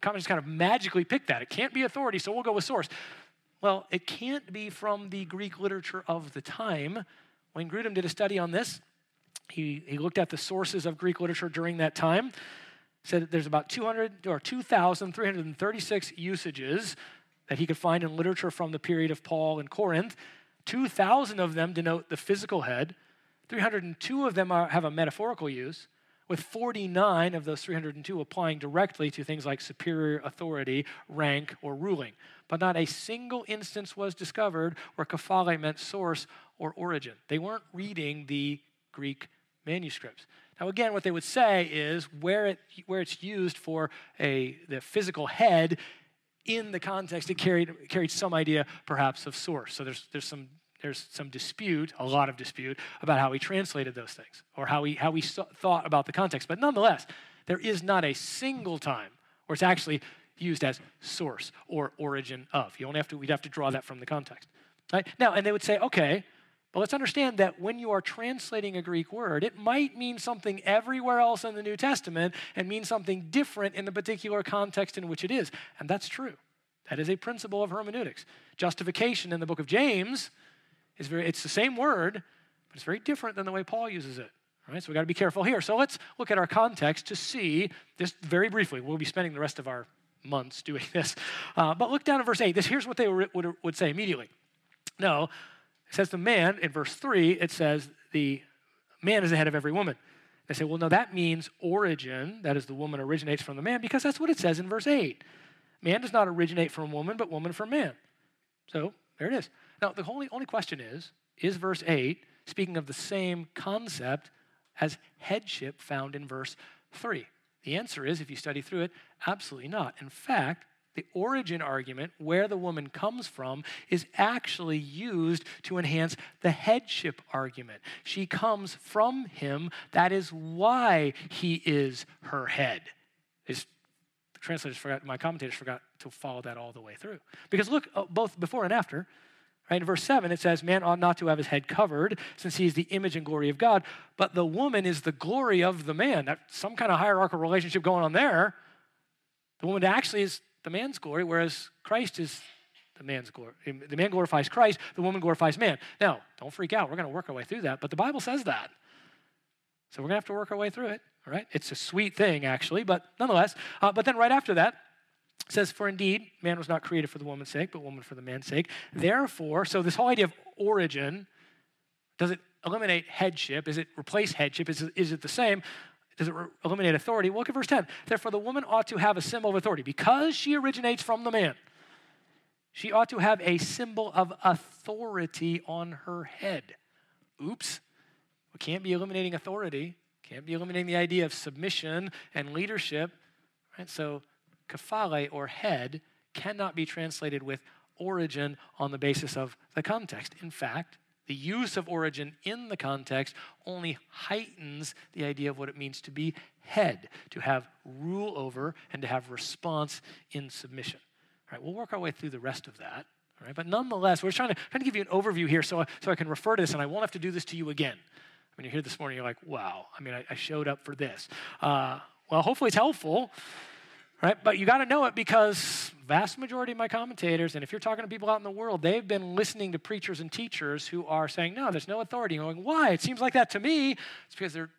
comments kind of magically pick that. It can't be authority, so we'll go with source. Well, it can't be from the Greek literature of the time. Wayne Grudem did a study on this. He, he looked at the sources of Greek literature during that time. Said that there's about 200 or 2,336 usages that he could find in literature from the period of Paul in Corinth. 2,000 of them denote the physical head, 302 of them are, have a metaphorical use, with 49 of those 302 applying directly to things like superior authority, rank, or ruling. But not a single instance was discovered where kephale meant source or origin. They weren't reading the Greek manuscripts. Now, again, what they would say is where, it, where it's used for a, the physical head, in the context, it carried, carried some idea perhaps of source. So there's, there's, some, there's some dispute, a lot of dispute, about how he translated those things or how he, how he thought about the context. But nonetheless, there is not a single time where it's actually used as source or origin of. You only have to, we'd have to draw that from the context. Right? Now, and they would say, okay, but let's understand that when you are translating a Greek word, it might mean something everywhere else in the New Testament and mean something different in the particular context in which it is. And that's true. That is a principle of hermeneutics. Justification in the book of James is very, it's the same word, but it's very different than the way Paul uses it. All right, so we've got to be careful here. So let's look at our context to see this very briefly. We'll be spending the rest of our months doing this. Uh, but look down at verse 8. This, here's what they would, would say immediately. No, it says the man, in verse 3, it says the man is the head of every woman. They say, well, no, that means origin. That is, the woman originates from the man, because that's what it says in verse 8. Man does not originate from woman, but woman from man. So there it is. Now, the only, only question is is verse 8 speaking of the same concept as headship found in verse 3? The answer is, if you study through it, absolutely not. In fact, the origin argument, where the woman comes from, is actually used to enhance the headship argument. She comes from him. That is why he is her head. Is the translators forgot, my commentators forgot to follow that all the way through. Because look, uh, both before and after, right? In verse 7, it says, Man ought not to have his head covered, since he is the image and glory of God, but the woman is the glory of the man. That's some kind of hierarchical relationship going on there. The woman actually is the man's glory, whereas Christ is the man's glory. The man glorifies Christ, the woman glorifies man. Now, don't freak out. We're going to work our way through that, but the Bible says that. So we're going to have to work our way through it. All right? It's a sweet thing, actually, but nonetheless. Uh, but then right after that, it says, For indeed, man was not created for the woman's sake, but woman for the man's sake. Therefore, so this whole idea of origin, does it eliminate headship? Is it replace headship? Is it, is it the same? Does it eliminate authority? Well, look at verse 10. Therefore, the woman ought to have a symbol of authority. Because she originates from the man, she ought to have a symbol of authority on her head. Oops. We can't be eliminating authority. Can't be eliminating the idea of submission and leadership. Right? So, kephale or head cannot be translated with origin on the basis of the context. In fact, the use of origin in the context only heightens the idea of what it means to be head, to have rule over, and to have response in submission. All right, we'll work our way through the rest of that. All right, but nonetheless, we're trying to, trying to give you an overview here so, so I can refer to this and I won't have to do this to you again. When you're here this morning, you're like, wow, I mean, I, I showed up for this. Uh, well, hopefully it's helpful. Right? But you got to know it because vast majority of my commentators, and if you're talking to people out in the world, they've been listening to preachers and teachers who are saying, no, there's no authority. And going, why? It seems like that to me. It's because they're,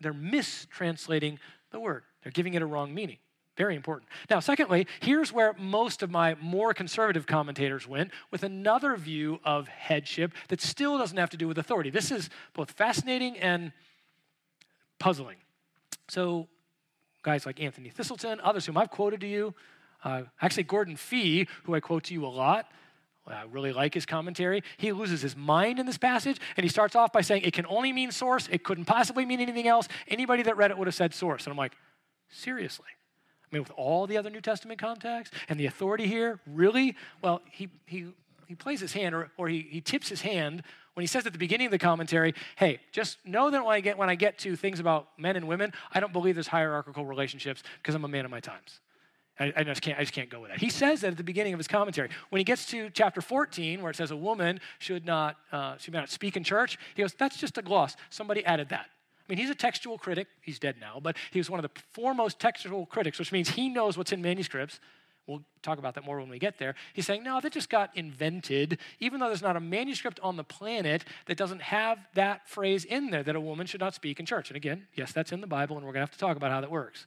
they're mistranslating the word. They're giving it a wrong meaning. Very important. Now, secondly, here's where most of my more conservative commentators went with another view of headship that still doesn't have to do with authority. This is both fascinating and puzzling. So, guys like Anthony Thiselton, others whom I've quoted to you, uh, actually, Gordon Fee, who I quote to you a lot, I really like his commentary. He loses his mind in this passage, and he starts off by saying it can only mean source. It couldn't possibly mean anything else. Anybody that read it would have said source. And I'm like, seriously? I mean, with all the other New Testament context and the authority here, really? Well, he, he, he plays his hand or, or he, he tips his hand when he says at the beginning of the commentary, hey, just know that when I get, when I get to things about men and women, I don't believe there's hierarchical relationships because I'm a man of my times. I, I, just can't, I just can't go with that. He says that at the beginning of his commentary. When he gets to chapter 14, where it says a woman should not, uh, should not speak in church, he goes, that's just a gloss. Somebody added that. I mean, he's a textual critic. He's dead now, but he was one of the foremost textual critics, which means he knows what's in manuscripts. We'll talk about that more when we get there. He's saying, no, that just got invented, even though there's not a manuscript on the planet that doesn't have that phrase in there that a woman should not speak in church. And again, yes, that's in the Bible, and we're going to have to talk about how that works.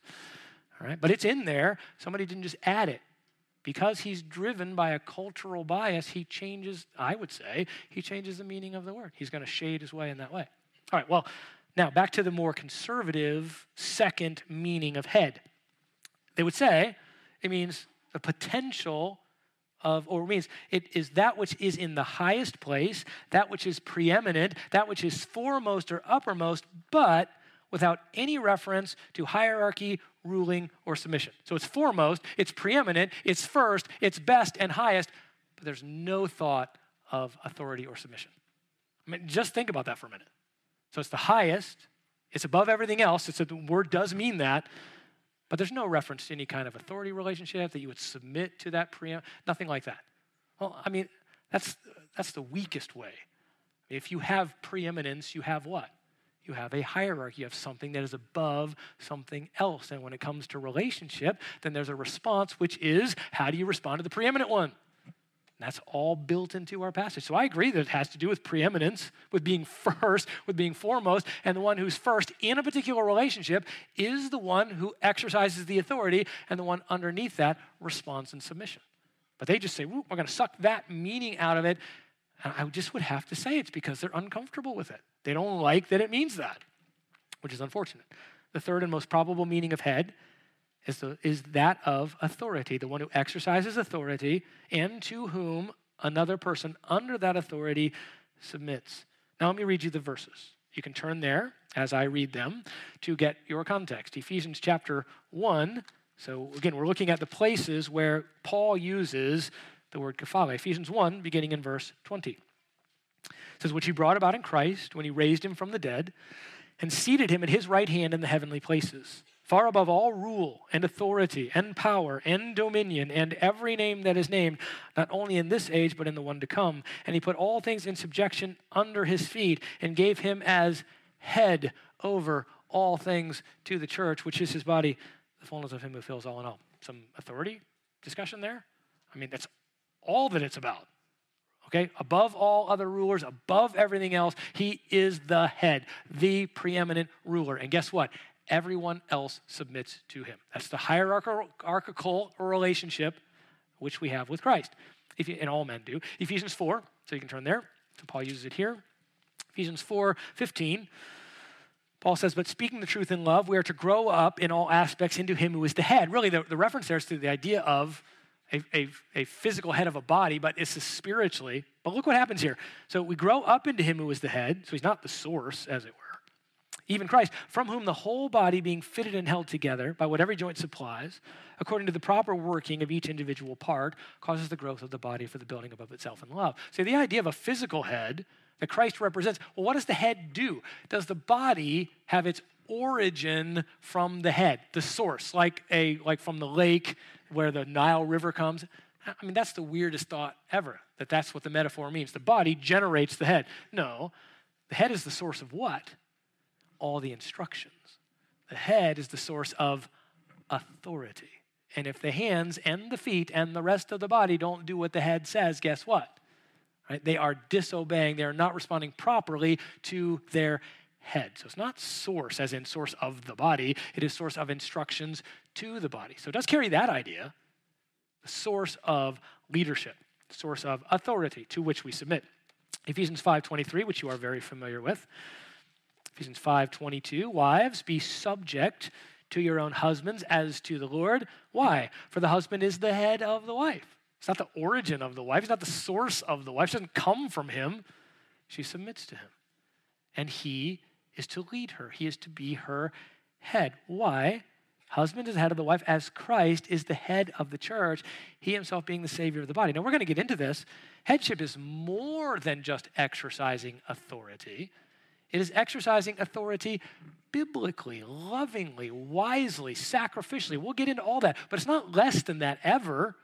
All right? But it's in there. Somebody didn't just add it. Because he's driven by a cultural bias, he changes, I would say, he changes the meaning of the word. He's going to shade his way in that way. All right, well, now, back to the more conservative second meaning of head. They would say it means the potential of, or means it is that which is in the highest place, that which is preeminent, that which is foremost or uppermost, but without any reference to hierarchy, ruling, or submission. So it's foremost, it's preeminent, it's first, it's best and highest, but there's no thought of authority or submission. I mean, just think about that for a minute. So it's the highest, it's above everything else. It's a, the word does mean that, but there's no reference to any kind of authority relationship that you would submit to that preempt, nothing like that. Well, I mean, that's, that's the weakest way. If you have preeminence, you have what? You have a hierarchy of something that is above something else. And when it comes to relationship, then there's a response, which is how do you respond to the preeminent one? That's all built into our passage. So I agree that it has to do with preeminence, with being first, with being foremost, and the one who's first in a particular relationship is the one who exercises the authority, and the one underneath that responds in submission. But they just say, we're going to suck that meaning out of it. And I just would have to say it's because they're uncomfortable with it. They don't like that it means that, which is unfortunate. The third and most probable meaning of head is, the, is that of authority, the one who exercises authority and to whom another person under that authority submits. Now, let me read you the verses. You can turn there as I read them to get your context. Ephesians chapter 1. So, again, we're looking at the places where Paul uses the word kephale. Ephesians 1, beginning in verse 20. It says, Which he brought about in Christ when he raised him from the dead and seated him at his right hand in the heavenly places far above all rule and authority and power and dominion and every name that is named, not only in this age, but in the one to come. And he put all things in subjection under his feet and gave him as head over all things to the church, which is his body, the fullness of him who fills all in all. Some authority discussion there? I mean, that's all that it's about. Okay, above all other rulers, above everything else, he is the head, the preeminent ruler. And guess what? Everyone else submits to him. That's the hierarchical relationship which we have with Christ. You, and all men do. Ephesians 4, so you can turn there. So Paul uses it here. Ephesians 4 15. Paul says, But speaking the truth in love, we are to grow up in all aspects into him who is the head. Really, the, the reference there is to the idea of a, a, a, physical head of a body, but it's spiritually. But look what happens here. So we grow up into him who is the head. So he's not the source, as it were even Christ, from whom the whole body being fitted and held together by what every joint supplies, according to the proper working of each individual part, causes the growth of the body for the building above itself in love. So the idea of a physical head that Christ represents, well, what does the head do? Does the body have its origin from the head, the source, like a like from the lake where the Nile River comes? I mean, that's the weirdest thought ever, that that's what the metaphor means. The body generates the head. No, the head is the source of what? All the instructions. The head is the source of authority. And if the hands and the feet and the rest of the body don't do what the head says, guess what? Right? They are disobeying. They are not responding properly to their head. So it's not source, as in source of the body, it is source of instructions to the body. So it does carry that idea the source of leadership, source of authority to which we submit. Ephesians 5:23, which you are very familiar with. Ephesians 5:22, wives, be subject to your own husbands as to the Lord. Why? For the husband is the head of the wife. It's not the origin of the wife, it's not the source of the wife. She doesn't come from him. She submits to him. And he is to lead her, he is to be her head. Why? Husband is the head of the wife, as Christ is the head of the church, he himself being the Savior of the body. Now, we're going to get into this. Headship is more than just exercising authority, it is exercising authority biblically, lovingly, wisely, sacrificially. We'll get into all that, but it's not less than that ever,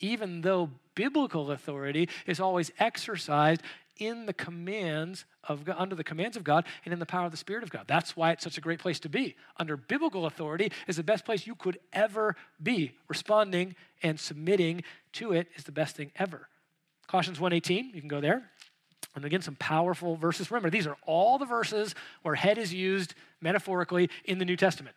even though biblical authority is always exercised in the commands of God, under the commands of God and in the power of the Spirit of God. That's why it's such a great place to be. Under biblical authority is the best place you could ever be. Responding and submitting to it is the best thing ever. Colossians 1:18, you can go there. And again, some powerful verses. Remember, these are all the verses where head is used metaphorically in the New Testament.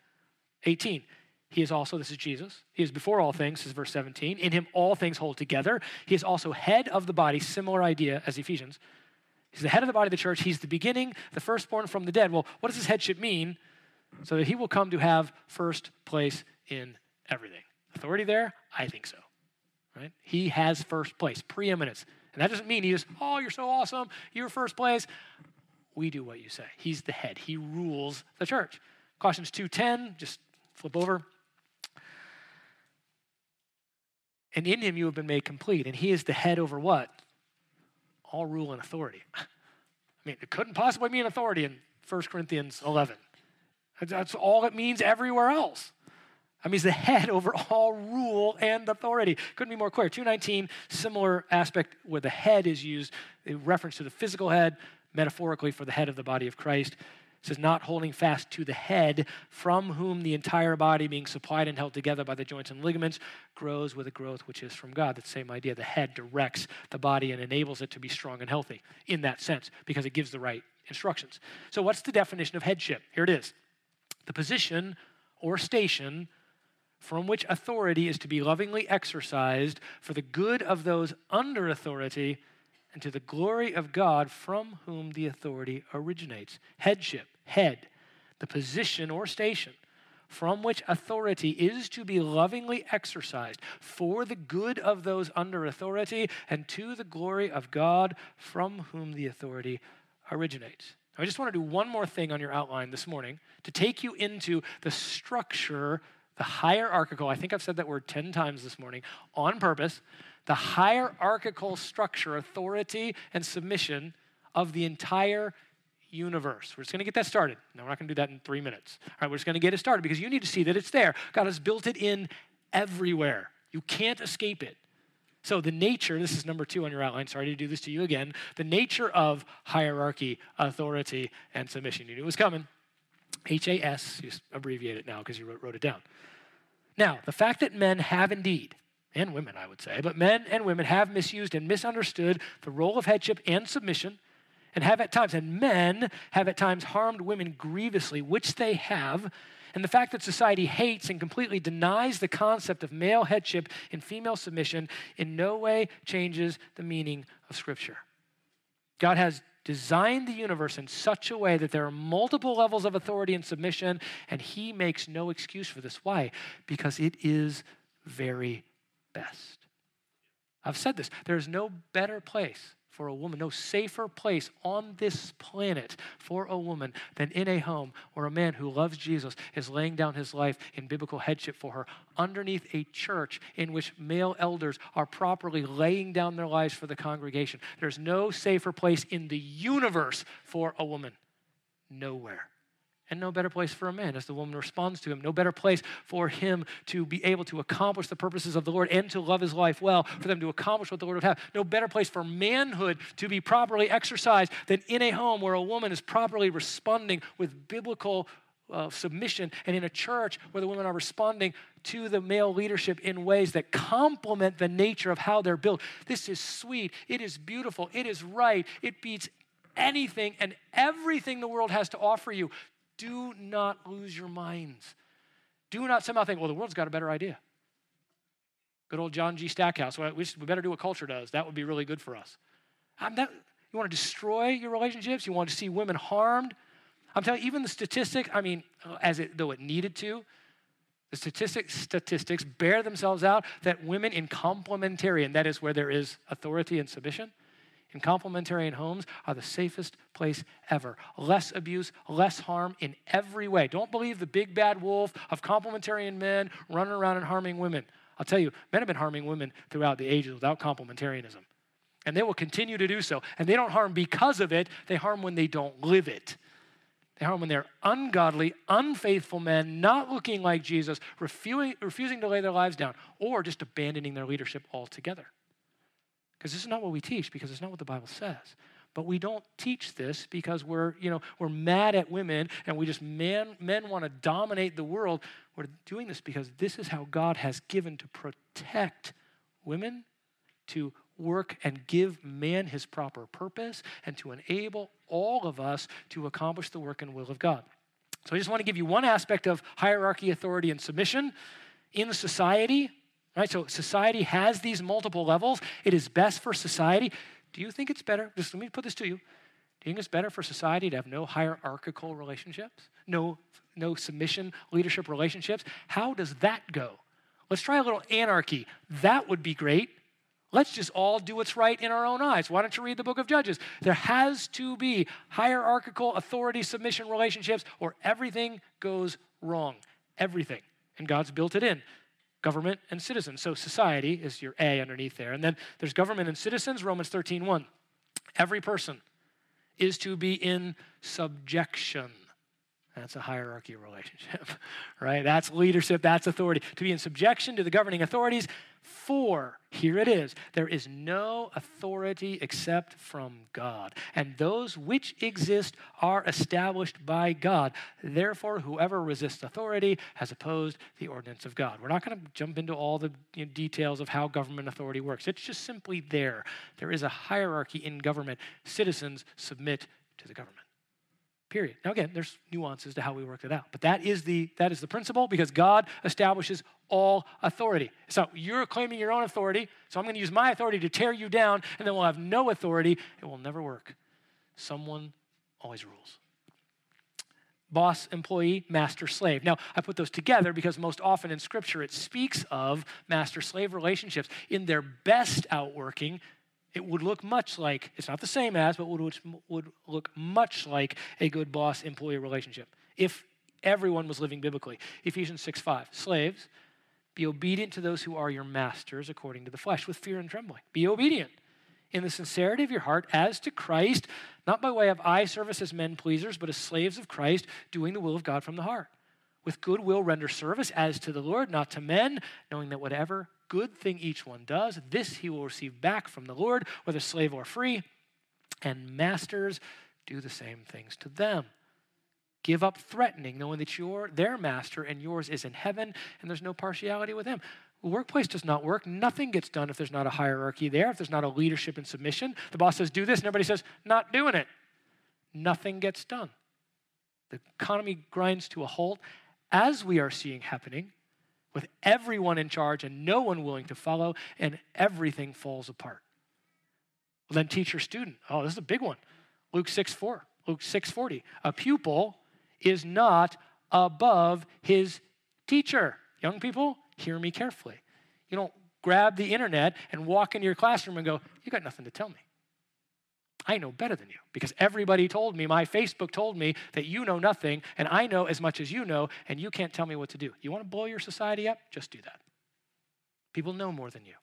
18. He is also, this is Jesus. He is before all things, this is verse 17. In him all things hold together. He is also head of the body, similar idea as Ephesians. He's the head of the body of the church. He's the beginning, the firstborn from the dead. Well, what does this headship mean? So that he will come to have first place in everything. Authority there? I think so. Right? He has first place, preeminence. And that doesn't mean he just, oh, you're so awesome, you're first place. We do what you say. He's the head. He rules the church. Colossians 2:10, just flip over. And in him you have been made complete. And he is the head over what? All rule and authority. I mean, it couldn't possibly mean authority in 1 Corinthians 11. That's all it means everywhere else. I mean, he's the head over all rule and authority. Couldn't be more clear. 219, similar aspect where the head is used, a reference to the physical head, metaphorically for the head of the body of Christ It says, not holding fast to the head, from whom the entire body, being supplied and held together by the joints and ligaments, grows with a growth which is from God. That same idea. The head directs the body and enables it to be strong and healthy in that sense because it gives the right instructions. So, what's the definition of headship? Here it is the position or station from which authority is to be lovingly exercised for the good of those under authority and to the glory of God from whom the authority originates. Headship, head, the position or station from which authority is to be lovingly exercised for the good of those under authority and to the glory of God from whom the authority originates. I just want to do one more thing on your outline this morning to take you into the structure, the hierarchical, I think I've said that word 10 times this morning on purpose, the hierarchical structure, authority, and submission of the entire universe. We're just going to get that started. No, we're not going to do that in three minutes. All right, we're just going to get it started because you need to see that it's there. God has built it in everywhere. You can't escape it. So, the nature, this is number two on your outline. Sorry to do this to you again. The nature of hierarchy, authority, and submission. You knew it was coming. H A S, just abbreviate it now because you wrote, wrote it down. Now, the fact that men have indeed and women, I would say, but men and women have misused and misunderstood the role of headship and submission, and have at times, and men have at times harmed women grievously, which they have. And the fact that society hates and completely denies the concept of male headship and female submission in no way changes the meaning of Scripture. God has designed the universe in such a way that there are multiple levels of authority and submission, and He makes no excuse for this. Why? Because it is very best. I've said this there's no better place for a woman, no safer place on this planet for a woman than in a home where a man who loves Jesus is laying down his life in biblical headship for her underneath a church in which male elders are properly laying down their lives for the congregation. There's no safer place in the universe for a woman. Nowhere. And no better place for a man as the woman responds to him. No better place for him to be able to accomplish the purposes of the Lord and to love his life well, for them to accomplish what the Lord would have. No better place for manhood to be properly exercised than in a home where a woman is properly responding with biblical of submission and in a church where the women are responding to the male leadership in ways that complement the nature of how they're built. This is sweet. It is beautiful. It is right. It beats anything and everything the world has to offer you. Do not lose your minds. Do not somehow think, well, the world's got a better idea. Good old John G. Stackhouse. Well, we, better do what culture does. That would be really good for us. That, you want to destroy your relationships? You want to see women harmed? I'm telling you, even the statistic, I mean, uh, as it, though it needed to, the statistics, statistics bear themselves out that women in complementarian, that is where there is authority and submission, in complementarian homes are the safest place ever. Less abuse, less harm in every way. Don't believe the big bad wolf of complementarian men running around and harming women. I'll tell you, men have been harming women throughout the ages without complementarianism. And they will continue to do so. And they don't harm because of it, they harm when they don't live it. They harm when they're ungodly, unfaithful men, not looking like Jesus, refusing, refusing to lay their lives down, or just abandoning their leadership altogether. Because this is not what we teach, because it's not what the Bible says. But we don't teach this because we're, you know, we're mad at women and we just man, men want to dominate the world. We're doing this because this is how God has given to protect women, to work and give man his proper purpose and to enable all of us to accomplish the work and will of God. So I just want to give you one aspect of hierarchy, authority, and submission in society. Right? So society has these multiple levels. It is best for society. Do you think it's better? Just let me put this to you. Do you think it's better for society to have no hierarchical relationships? No, no submission leadership relationships? How does that go? Let's try a little anarchy. That would be great. Let's just all do what's right in our own eyes. Why don't you read the book of Judges? There has to be hierarchical authority submission relationships, or everything goes wrong. Everything. And God's built it in government and citizens. So society is your A underneath there. And then there's government and citizens, Romans 13 1. Every person is to be in subjection. That's a hierarchy relationship, right? That's leadership, that's authority. To be in subjection to the governing authorities for, here it is, there is no authority except from God, and those which exist are established by God. Therefore, whoever resists authority has opposed the ordinance of God. We're not going to jump into all the you know, details of how government authority works, it's just simply there. There is a hierarchy in government. Citizens submit to the government period. Now again, there's nuances to how we work it out, but that is the that is the principle because God establishes all authority. So you're claiming your own authority, so I'm going to use my authority to tear you down, and then we'll have no authority. It will never work. Someone always rules. Boss, employee, master, slave. Now, I put those together because most often in Scripture it speaks of master slave relationships in their best outworking it would look much like, it's not the same as, but would, would look much like a good boss employee relationship if everyone was living biblically. Ephesians 6 5. Slaves, be obedient to those who are your masters according to the flesh with fear and trembling. Be obedient in the sincerity of your heart as to Christ, not by way of eye service as men pleasers, but as slaves of Christ, doing the will of God from the heart. With good will render service as to the Lord, not to men, knowing that whatever good thing each one does, this he will receive back from the Lord, whether slave or free. And masters do the same things to them. Give up threatening, knowing that you're their master and yours is in heaven, and there's no partiality with him. Workplace does not work. Nothing gets done if there's not a hierarchy there, if there's not a leadership and submission. The boss says, do this, and everybody says, not doing it. Nothing gets done. The economy grinds to a halt, as we are seeing happening with everyone in charge and no one willing to follow, and everything falls apart. Well, then teacher student. Oh, this is a big one. Luke 6 4. Luke 6 40. A pupil is not above his teacher. Young people, hear me carefully. You don't grab the internet and walk into your classroom and go, You got nothing to tell me. I know better than you because everybody told me, my Facebook told me that you know nothing and I know as much as you know and you can't tell me what to do. You want to blow your society up? Just do that. People know more than you,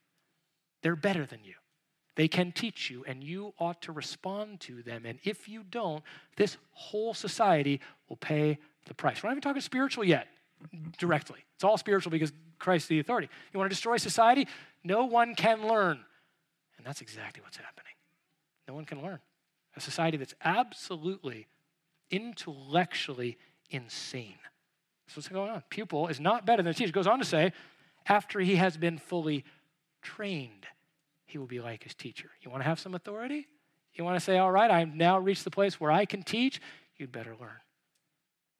they're better than you. They can teach you, and you ought to respond to them. And if you don't, this whole society will pay the price. We're not even talking spiritual yet, directly. It's all spiritual because Christ is the authority. You want to destroy society? No one can learn. And that's exactly what's happening. No one can learn. A society that's absolutely intellectually insane. That's what's going on. Pupil is not better than a teacher. Goes on to say, after he has been fully trained, he will be like his teacher. You want to have some authority? You want to say, all right, I've now reached the place where I can teach? You'd better learn.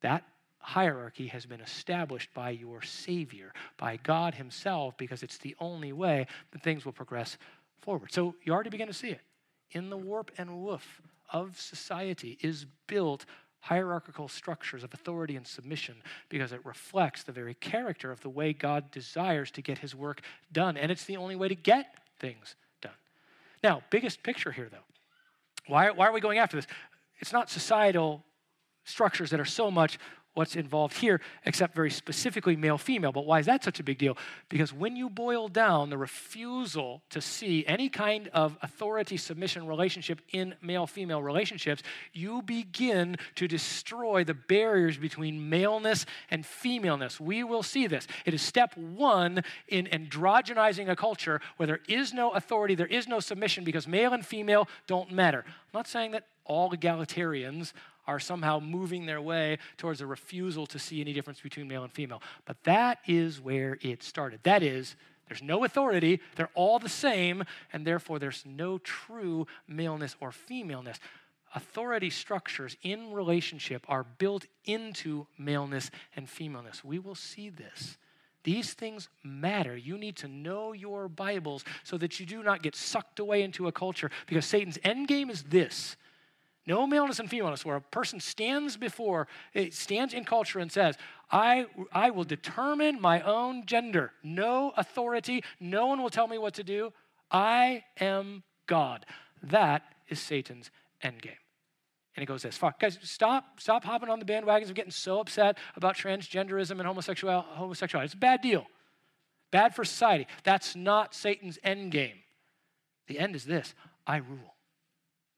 That hierarchy has been established by your Savior, by God Himself, because it's the only way that things will progress forward. So you already begin to see it. In the warp and woof of society is built hierarchical structures of authority and submission because it reflects the very character of the way God desires to get his work done. And it's the only way to get things done. Now, biggest picture here, though. Why, why are we going after this? It's not societal structures that are so much what's involved here, except very specifically male female. But why is that such a big deal? Because when you boil down the refusal to see any kind of authority submission relationship in male female relationships, you begin to destroy the barriers between maleness and femaleness. We will see this. It is step one in androgenizing a culture where there is no authority, there is no submission because male and female don't matter. I'm not saying that all egalitarians are somehow moving their way towards a refusal to see any difference between male and female. But that is where it started. That is, there's no authority, they're all the same, and therefore there's no true maleness or femaleness. Authority structures in relationship are built into maleness and femaleness. We will see this. These things matter. You need to know your Bibles so that you do not get sucked away into a culture because Satan's end game is this no maleness and femaleness, where a person stands before, it stands in culture and says, I, I will determine my own gender. No authority. No one will tell me what to do. I am God. That is Satan's endgame. And he goes this far. Guys, stop, stop hopping on the bandwagons of getting so upset about transgenderism and homosexuality. homosexuality. It's a bad deal. Bad for society. That's not Satan's endgame. The end is this I rule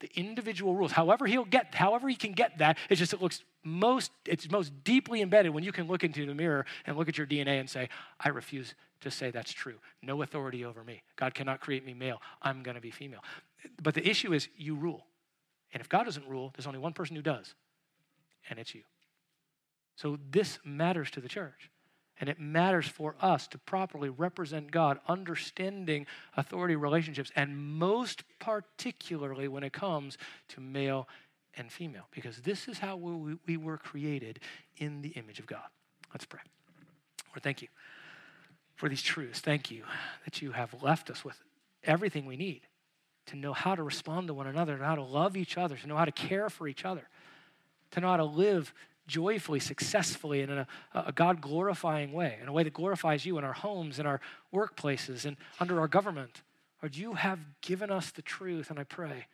the individual rules. However he'll get, however he can get that, it's just it looks most, it's most deeply embedded when you can look into the mirror and look at your DNA and say, I refuse to say that's true. No authority over me. God cannot create me male. I'm going to be female. But the issue is you rule. And if God doesn't rule, there's only one person who does, and it's you. So this matters to the church. And it matters for us to properly represent God, understanding authority relationships, and most particularly when it comes to male and female, because this is how we, we were created in the image of God. Let's pray. Lord, thank you for these truths. Thank you that you have left us with everything we need to know how to respond to one another, to how to love each other, to know how to care for each other, to know how to live joyfully, successfully, and in a, a God glorifying way, in a way that glorifies you in our homes, in our workplaces, and under our government. Lord, you have given us the truth, and I pray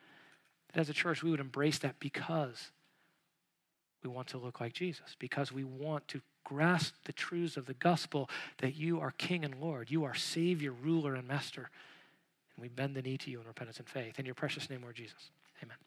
that as a church we would embrace that because we want to look like Jesus, because we want to grasp the truths of the gospel that you are King and Lord, you are Savior, ruler, and Master. And we bend the knee to you in repentance and faith. In your precious name, Lord Jesus. Amen.